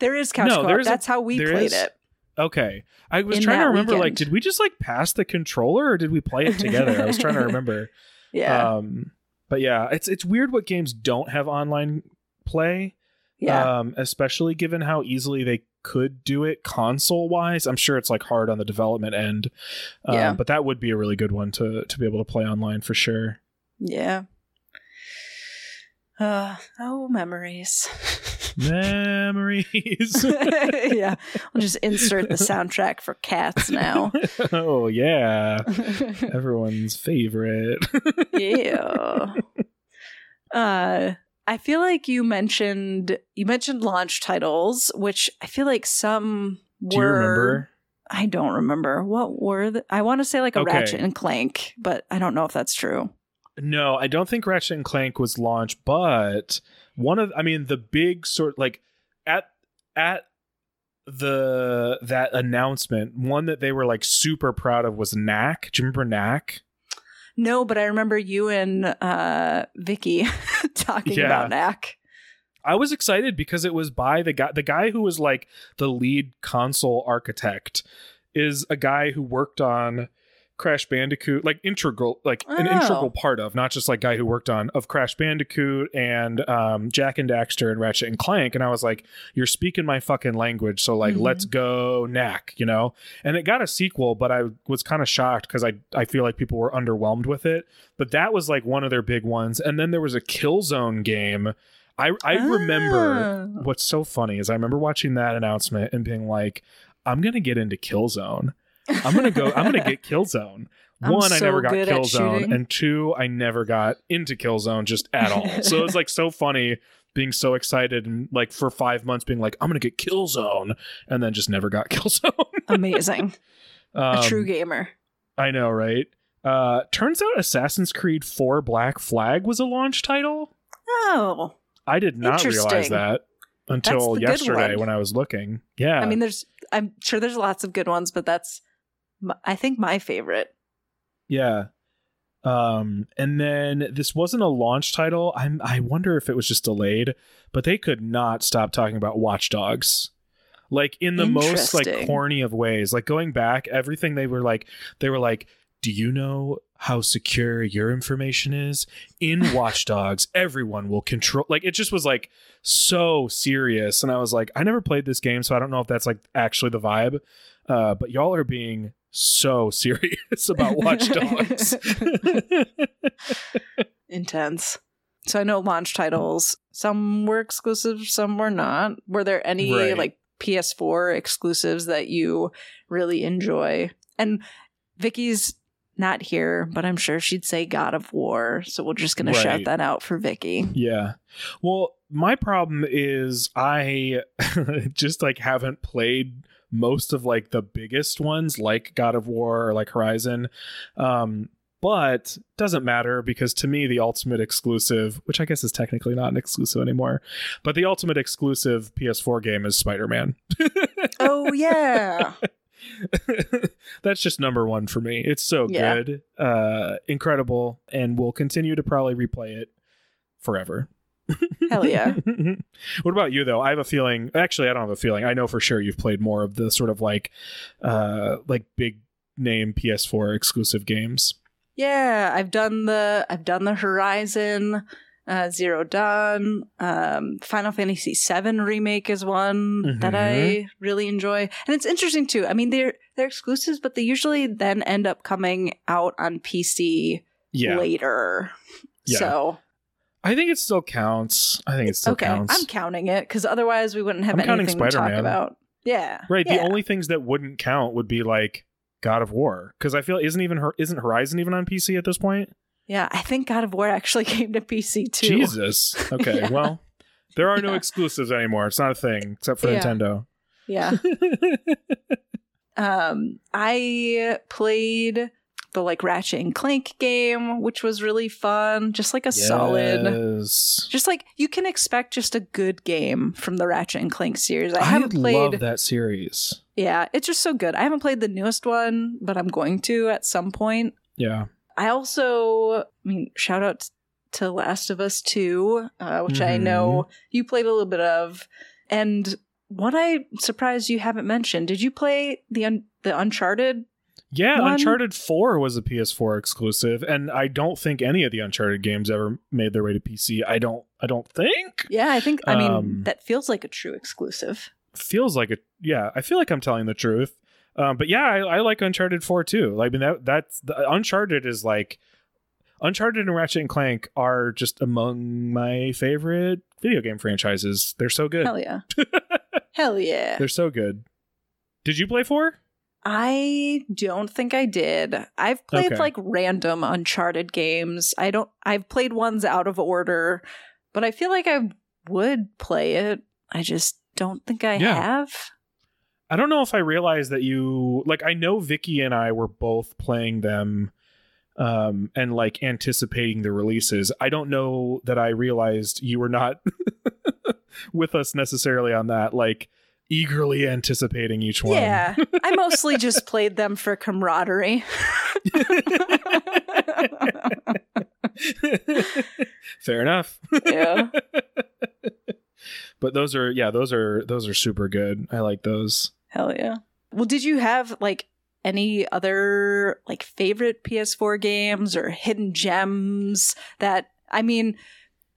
There is couch No, co-op. there's a- That's how we played is? it. okay. I was In trying to remember. Like, did we just like pass the controller or did we play it together? I was trying to remember. Yeah. Um, but yeah, it's it's weird what games don't have online play. Yeah. Um, especially given how easily they could do it console wise. I'm sure it's like hard on the development end. Um, Yeah. but that would be a really good one to to be able to play online for sure. yeah. Uh, oh, memories. Memories. yeah. I'll just insert the soundtrack for cats now. oh yeah. Everyone's favorite. yeah. Uh I feel like you mentioned you mentioned launch titles, which I feel like some were Do you remember? I don't remember. What were the I want to say like a Okay. Ratchet and Clank, but I don't know if that's true. No, I don't think Ratchet and Clank was launched, but one of I mean the big sort like at at the that announcement, one that they were like super proud of was Knack. Do you remember Knack? No, but I remember you and uh Vicky talking Yeah. about Knack. I was excited because it was by the guy the guy who was like the lead console architect is a guy who worked on Crash Bandicoot, like integral, like an Oh. integral part of, not just like guy who worked on of Crash Bandicoot and um, Jak and Daxter and Ratchet and Clank. And I was like, "You're speaking my fucking language, so like, Mhm. let's go knack," you know. And it got a sequel, but I was kind of shocked because I I feel like people were underwhelmed with it. But that was like one of their big ones. And then there was a Killzone game. I I remember Ah. what's so funny is I remember watching that announcement and being like, I'm gonna get into Killzone. I'm gonna go. I'm gonna get Killzone. One, I never got Killzone, and two, I never got into Killzone just at all. so it was like so funny being so excited and like for five months being like, I'm gonna get Killzone, and then just never got Killzone. Amazing. um, a true gamer. I know, right? Uh, turns out Assassin's Creed 4 Black Flag was a launch title. Oh. I did not realize that until yesterday when I was looking. Yeah. I mean there's I'm sure there's lots of good ones, but that's I think my favorite. Yeah. Um, and then this wasn't a launch title. I'm I wonder if it was just delayed, but they could not stop talking about Watch Dogs. Like in the most like corny of ways. Like going back, everything they were like they were like, Do you know how secure your information is? In Watch Dogs, everyone will control like it just was like so serious. And I was like, I never played this game, so I don't know if that's like actually the vibe. Uh, but y'all are being so serious about Watch Dogs. Intense. So I know launch titles. Some were exclusive, some were not. Were there any Right. like PS4 exclusives that you really enjoy? And Vicky's not here, but I'm sure she'd say God of War. So we're just gonna shout that out for Vicky. yeah. Well, my problem is I just like haven't played most of like the biggest ones like God of War or like Horizon. Um but doesn't matter because to me the ultimate exclusive, which I guess is technically not an exclusive anymore, but the ultimate exclusive PS4 game is Spider-Man. Oh yeah. That's just number one for me. It's so Yeah. good, uh, incredible, and we'll continue to probably replay it forever. Hell yeah. what about you though? I have a feeling. Actually, I don't have a feeling. I know for sure you've played more of the sort of like, uh, like big name PS4 exclusive games. Yeah, I've done the I've done the Horizon, uh, Zero Dawn, um, Final Fantasy VII remake is one that I really enjoy, and it's interesting too. I mean, they're they're exclusives, but they usually then end up coming out on PC Yeah, later. Yeah. So I think it still counts. I think it still okay, counts. I'm counting it because otherwise we wouldn't have I'm counting anything to talk about. Yeah, Right. Yeah. The only things that wouldn't count would be like God of War, because I feel isn't even isn't Horizon even on PC at this point. yeah, I think God of War actually came to PC too. Jesus. Okay. Yeah. Well, there are no Yeah. exclusives anymore. It's not a thing except for. Nintendo. Yeah. um i played the like ratchet and clank game which was really fun. Just like a solid just like you can expect just a good game from the ratchet and clank series. I I, haven't played love that series. yeah it's just so good. I haven't played the newest one but i'm going to at some point. Yeah. i also i mean shout out to last of us 2 uh, which i Mm-hmm. know you played a little bit of. And what i surprised you haven't mentioned did you play the un- the uncharted Yeah, one? Uncharted 4 was a PS4 exclusive and I don't think any of the Uncharted games ever made their way to PC. I don't I don't think. Yeah, I think I mean Um, that feels like a true exclusive. Feels like a yeah, I feel like I'm telling the truth. Um, but yeah, I, I like Uncharted 4 too. Like I mean that that's the, Uncharted is like Uncharted and Ratchet and Clank are just among my favorite video game franchises. They're so good. Hell yeah. Hell yeah. They're so good. Did you play 4? I don't think I did. I've played Okay. like random Uncharted games. I don't I've played ones out of order, but I feel like I would play it. I just don't think I Yeah. have. I don't know if I realized that you like I know Vicky and I were both playing them um and like anticipating the releases. I don't know that I realized you were not with us necessarily on that like eagerly anticipating each one. Yeah. I mostly just played them for camaraderie. Fair enough. yeah. But those are yeah, those are those are super good. I like those. Hell yeah. Well, did you have like any other like favorite PS4 games or hidden gems that I mean,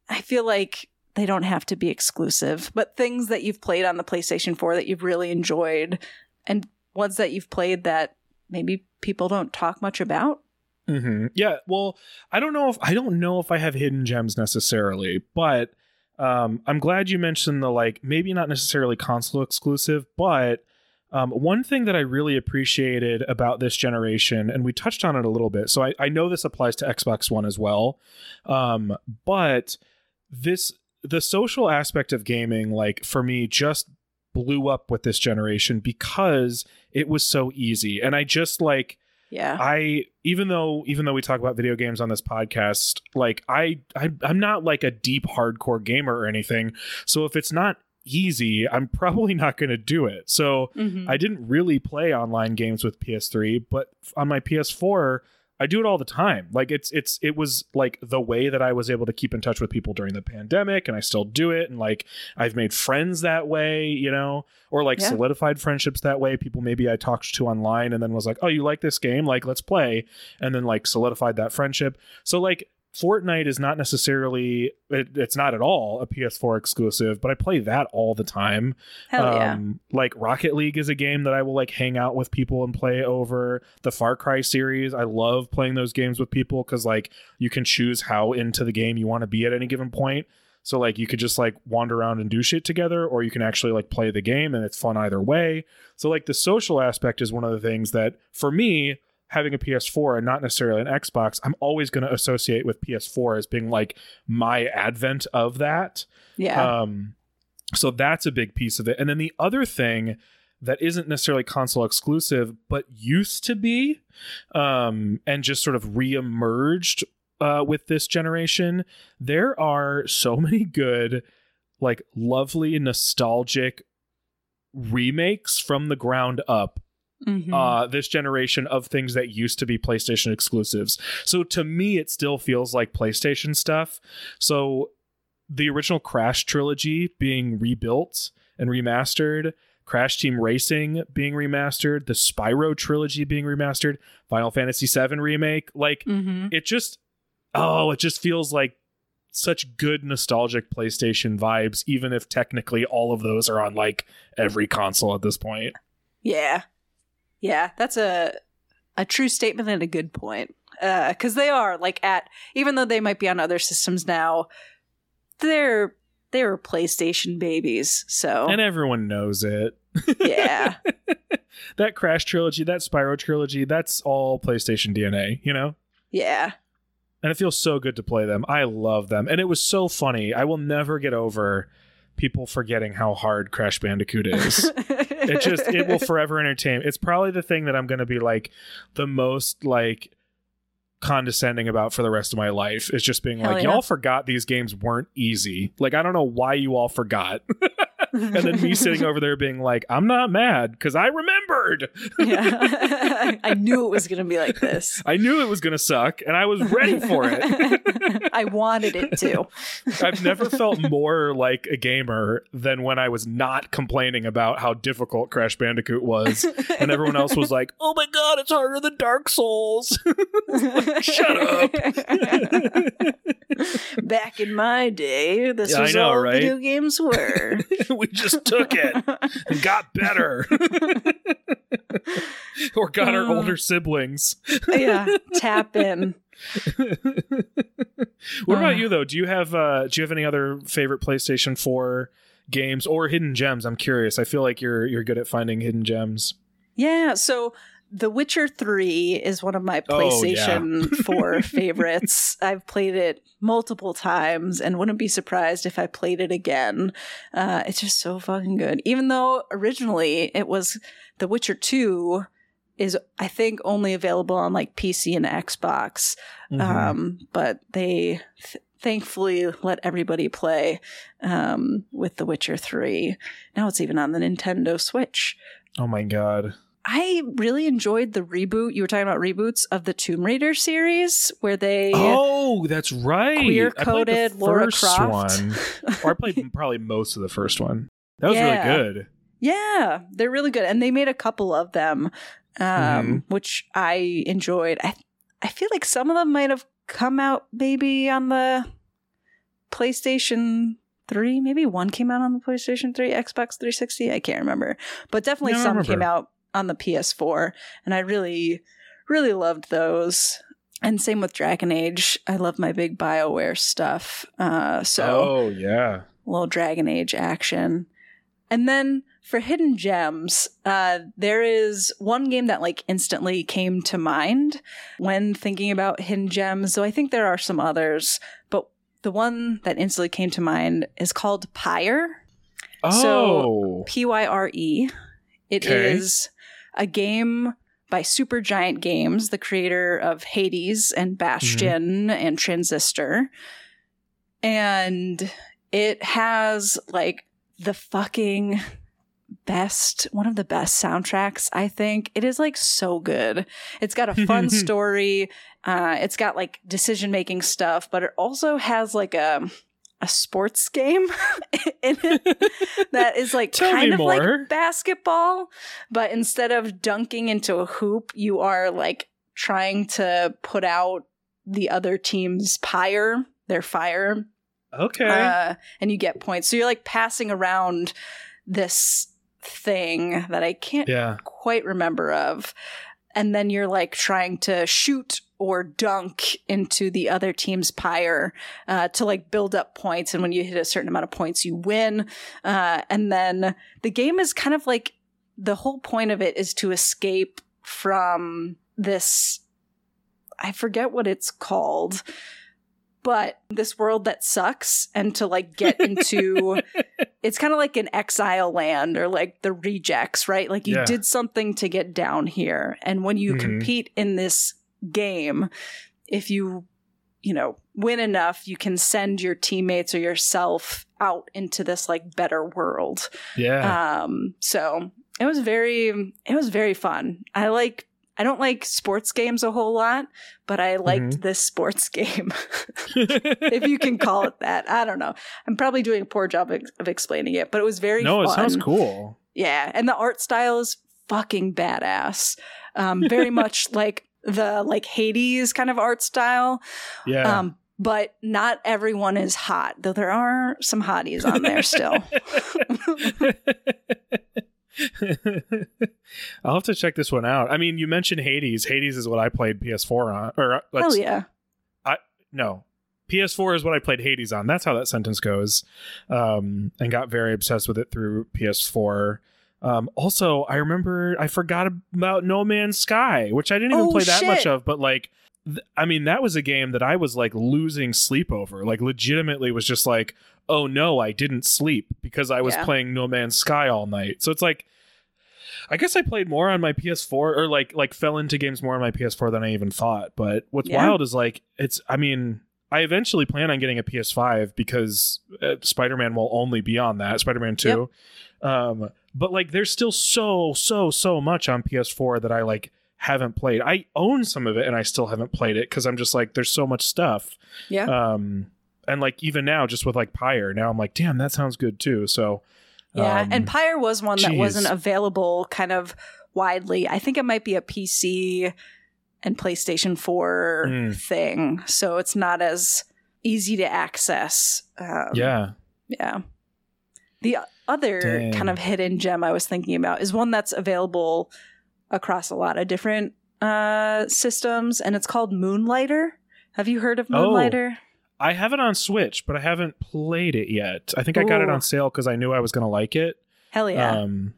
I feel like they don't have to be exclusive, but things that you've played on the PlayStation 4 that you've really enjoyed and ones that you've played that maybe people don't talk much about? hmm Yeah. Well, I don't know if I don't know if I have hidden gems necessarily, but um, I'm glad you mentioned the like maybe not necessarily console exclusive, but um, one thing that I really appreciated about this generation, and we touched on it a little bit. So I, I know this applies to Xbox One as well, um, but this the social aspect of gaming, like for me, just blew up with this generation because it was so easy, and I just like. Yeah. I even though even though we talk about video games on this podcast, like I, I I'm not like a deep hardcore gamer or anything. So if it's not easy, I'm probably not going to do it. So Mhm. I didn't really play online games with PS3, but on my PS4, I do it all the time. Like it's it's it was like the way that I was able to keep in touch with people during the pandemic and I still do it and like I've made friends that way, you know, or like Yeah. solidified friendships that way. People maybe I talked to online and then was like, "Oh, you like this game? Like let's play." And then like solidified that friendship. So like Fortnite is not necessarily it, it's not at all a PS4 exclusive, but I play that all the time. Hell yeah. Um, like Rocket League is a game that I will like hang out with people and play over. The Far Cry series, I love playing those games with people because like you can choose how into the game you want to be at any given point. So like you could just like wander around and do shit together, or you can actually like play the game and it's fun either way. So like the social aspect is one of the things that for me, having a PS4 and not necessarily an Xbox, I'm always going to associate with PS4 as being like my advent of that. yeah. Um, so that's a big piece of it. And then the other thing that isn't necessarily console exclusive, but used to be, um, and just sort of reemerged uh, with this generation, there are so many good, like lovely, nostalgic remakes from the ground up Mhm. uh, this generation of things that used to be PlayStation exclusives. So to me, it still feels like PlayStation stuff. So the original Crash trilogy being rebuilt and remastered, Crash Team Racing being remastered, the Spyro trilogy being remastered, Final Fantasy VII remake, like Mhm. it just, oh, it just feels like such good nostalgic PlayStation vibes, even if technically all of those are on like every console at this point. Yeah. Yeah, that's a a true statement and a good point. Uh cuz they are like at even though they might be on other systems now, they're they're PlayStation babies. So And everyone knows it. yeah. that Crash trilogy, that Spyro trilogy, that's all PlayStation DNA, you know? Yeah. And it feels so good to play them. I love them. And it was so funny. I will never get over people forgetting how hard Crash Bandicoot is. it just it will forever entertain. It's probably the thing that I'm going to be like the most like condescending about for the rest of my life is just being Hell like yeah. y'all forgot these games weren't easy. Like I don't know why you all forgot. and then me sitting over there being like, I'm not mad because I remembered. yeah. I knew it was going to be like this. I knew it was going to suck and I was ready for it. I wanted it to. I've never felt more like a gamer than when I was not complaining about how difficult Crash Bandicoot was and everyone else was like, "Oh my god, it's harder than Dark Souls." like, Shut up. Back in my day, this Yeah, was know, all right? video games were. we just took it and got better. or got our Uh. older siblings. yeah, tap in. What about Uh. you though? Do you have uh do you have any other favorite PlayStation 4 games or hidden gems? I'm curious. I feel like you're you're good at finding hidden gems. Yeah, so The Witcher 3 is one of my Oh, yeah. PlayStation 4 favorites. I've played it multiple times and wouldn't be surprised if I played it again. Uh, it's just so fucking good. Even though originally it was The Witcher 2 is I think only available on like PC and Xbox. Mm-hmm. Um, but they th- thankfully let everybody play um, with The Witcher 3. Now it's even on the Nintendo Switch. oh my god. I really enjoyed the reboot. You were talking about reboots of the Tomb Raider series where they Oh, that's right. queer coded Laura first Croft. one. Or I played probably most of the first one. That was Yeah. really good. Yeah, they're really good, and they made a couple of them, um, Mhm. which I enjoyed. I I feel like some of them might have come out maybe on the PlayStation Three. Maybe one came out on the PlayStation Three, Xbox 360. I can't remember, but definitely I some remember. came out on the PS4, and I really really loved those. And same with Dragon Age. I love my big BioWare stuff. Uh, so Oh yeah. little Dragon Age action. And then for hidden gems, uh, there is one game that like instantly came to mind when thinking about hidden gems. So I think there are some others, but the one that instantly came to mind is called Pyre. Oh. So- P Y R E. It is Okay. A game by Supergiant Games, the creator of Hades and Bastion and Transistor. And it has like the fucking best, one of the best soundtracks, I think. It is like so good. It's got a fun story. Uh, it's got like decision making stuff, but it also has like a a sports game in it that is like kind of more. like basketball, but instead of dunking into a hoop, you are like trying to put out the other team's pyre, their fire, okay. uh, and you get points. So you're like passing around this thing that I can't yeah. quite remember of. And then you're like trying to shoot or dunk into the other team's pyre uh, to like build up points. And when you hit a certain amount of points, you win. Uh, and then the game is kind of like the whole point of it is to escape from this. I forget what it's called, but this world that sucks and to like get into it's kind of like an exile land or like the rejects, right? Like you Yeah. did something to get down here. And when you Mhm. compete in this game, if you, you know, win enough, you can send your teammates or yourself out into this like better world. Yeah. Um, so it was very, it was very fun. I like, I don't like sports games a whole lot, but I liked Mhm. this sports game, if you can call it that. I don't know. I'm probably doing a poor job ex- of explaining it, but it was very no, fun. it sounds cool. Yeah, and the art style is fucking badass. Um, very much like the like Hades kind of art style. Yeah. Um, but not everyone is hot, though there are some hotties on there still. I'll have to check this one out. I mean, you mentioned Hades. Hades is what I played PS4 on. Or uh, let's, yeah. I no, PS4 is what I played Hades on. That's how that sentence goes. Um, and got very obsessed with it through PS4. Um, also, I remember I forgot about No Man's Sky, which I didn't even Oh, play that much of, but like. th- I mean, that was a game that I was like losing sleep over. Like, legitimately was just like, oh no, I didn't sleep because I was Yeah. playing No Man's Sky all night. So it's like, I guess I played more on my PS4 or like like fell into games more on my PS4 than I even thought. But what's Yeah. wild is like it's I mean, I eventually plan on getting a PS5 because uh, Spider-Man will only be on that, Spider-Man 2. Um but like there's still so so so much on PS4 that I like haven't played. I own some of it and I still haven't played it cuz I'm just like there's so much stuff. Yeah. Um and like even now just with like Pyre, now I'm like damn that sounds good too. So Yeah, um, and Pyre was one that wasn't available kind of widely. I think it might be a PC and PlayStation 4 Mm. thing, so it's not as easy to access. Um, yeah. yeah. The other Dang. kind of hidden gem I was thinking about is one that's available across a lot of different uh, systems, and it's called Moonlighter. Have you heard of Oh. Moonlighter? I have it on Switch, but I haven't played it yet. I think I got it on sale cuz I knew I was going to like it. Hell yeah. Um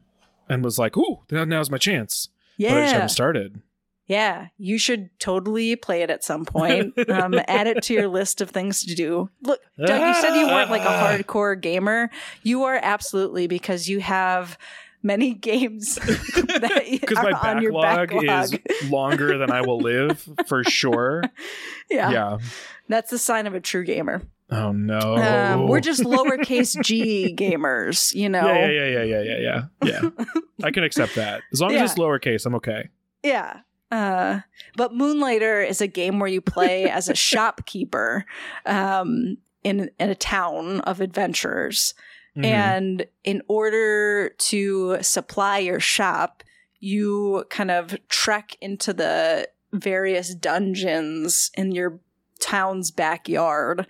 and was like, "Ooh, now- now's my chance." Yeah, But I just haven't started. Yeah, you should totally play it at some point. Um, add it to your list of things to do. Look, Doug, you said you weren't like a hardcore gamer. You are absolutely because you have many games that because my on your backlog, backlog. is longer than I will live for sure. yeah, Yeah. that's the sign of a true gamer. Oh no. Um, we're just lowercase g gamers, you know. yeah, yeah, yeah, yeah, yeah, yeah, yeah. Yeah. I can accept that as long Yeah. as it's lowercase. I'm okay. Yeah. Uh, but Moonlighter is a game where you play as a shopkeeper um, in in a town of adventurers, Mhm. and in order to supply your shop, you kind of trek into the various dungeons in your town's backyard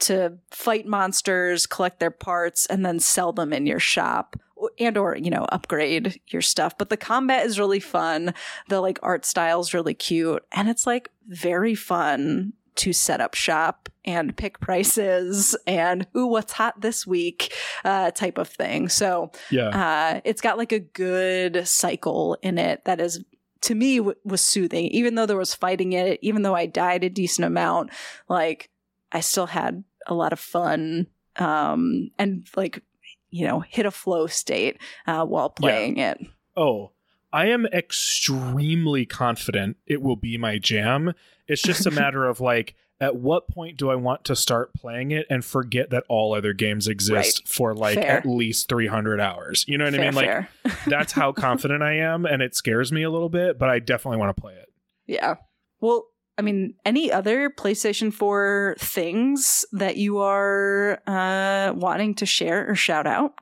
to fight monsters, collect their parts, and then sell them in your shop and or you know upgrade your stuff. But the combat is really fun. The like art style is really cute. And it's like very fun to set up shop and pick prices and ooh what's hot this week? uh type of thing. So yeah. uh, it's got like a good cycle in it that is to me w- was soothing. Even though there was fighting in it even though i died a decent amount like i still had a lot of fun um and like you know hit a flow state uh, while playing it Oh, I am extremely confident it will be my jam. It's just a matter of like, at what point do I want to start playing it and forget that all other games exist for like Fair. at least 300 hours? You know what I mean? Like, that's how confident I am, and it scares me a little bit, but I definitely want to play it. yeah well i mean any other playstation 4 things that you are uh wanting to share or shout out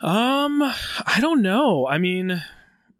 Um, I don't know. I mean,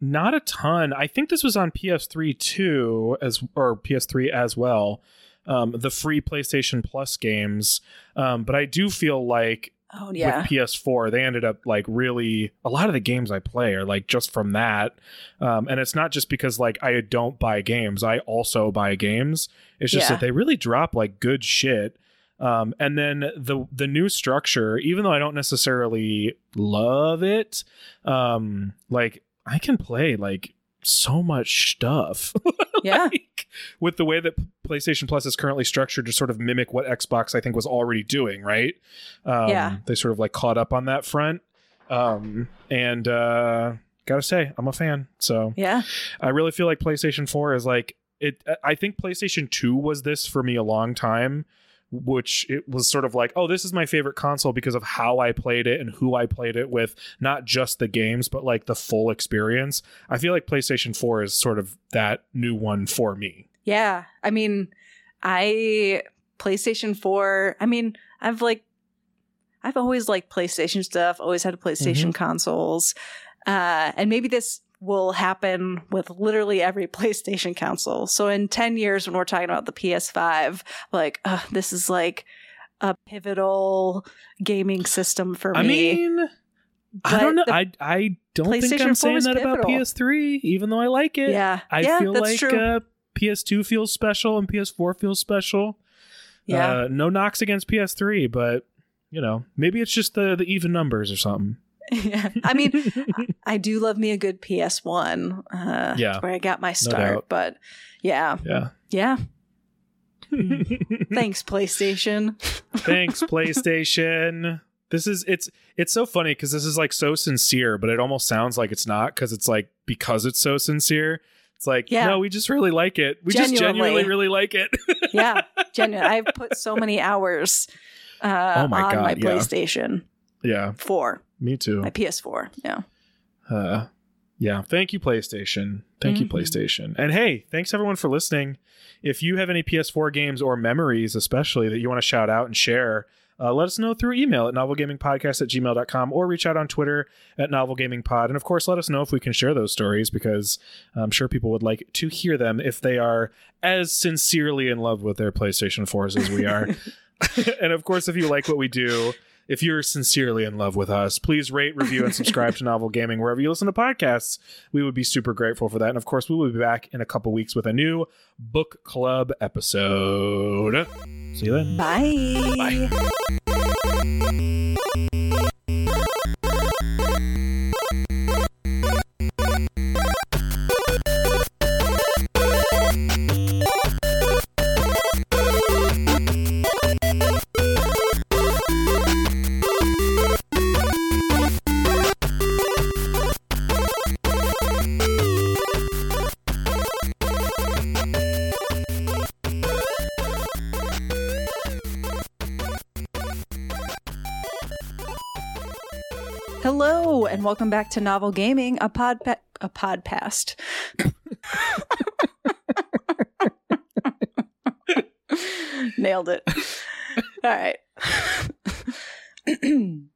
not a ton. I think this was on PS3 too, as or PS3 as well. Um, the free PlayStation Plus games. Um, but I do feel like oh yeah with PS4, they ended up like really a lot of the games I play are like just from that. Um, and it's not just because like I don't buy games, I also buy games. It's just Yeah. that they really drop like good shit. Um, and then the the new structure, even though I don't necessarily love it, um, like I can play like so much stuff. yeah like, with the way that PlayStation Plus is currently structured to sort of mimic what Xbox I think was already doing, right? Um, Yeah. They sort of like caught up on that front. Um, and uh, gotta say, I'm a fan. So yeah I really feel like PlayStation 4 is like it. I think PlayStation 2 was this for me a long time. Which it was sort of like, oh, this is my favorite console because of how I played it and who I played it with, not just the games, but like the full experience. I feel like PlayStation 4 is sort of that new one for me. Yeah. I mean, I PlayStation 4, I mean, I've like I've always liked PlayStation stuff, always had a PlayStation consoles. Uh and maybe this will happen with literally every PlayStation console. So in 10 years when we're talking about the PS5, like, uh, this is like a pivotal gaming system for I me. mean, I don't know. I I don't think I'm saying that about. PS3, even though I like it. yeah. I yeah, feel like uh, PS2 feels special and PS4 feels special. yeah. Uh, no knocks against PS3, but you know, maybe it's just the the even numbers or something. Yeah. I mean, I do love me a good PS1. Uh, Yeah. Where I got my start. doubt. but yeah. yeah. Yeah. Thanks, PlayStation. Thanks, PlayStation. This is it's it's so funny because this is like so sincere, but it almost sounds like it's not because it's like because it's so sincere. It's like, Yeah. no, we just really like it. We just Genuinely. genuinely really like it. yeah, genuine. I've put so many hours uh, Oh my on God, my yeah. PlayStation yeah, 4, me too. my PS4. Yeah. Uh, yeah. Thank you, PlayStation. Thank you, Mhm. PlayStation. And hey, thanks everyone for listening. If you have any PS4 games or memories, especially that you want to shout out and share, uh, let us know through email at novelgamingpodcast at gmail.com or reach out on Twitter at novelgamingpod. And of course, let us know if we can share those stories because I'm sure people would like to hear them if they are as sincerely in love with their PlayStation 4s as we are. and of course, if you like what we do, if you're sincerely in love with us, please rate, review, and subscribe to Novel Gaming wherever you listen to podcasts. We would be super grateful for that. And of course, we will be back in a couple weeks with a new book club episode. See you then. Bye. Bye. And welcome back to Novel Gaming, a pod a podcast. Nailed it. All right.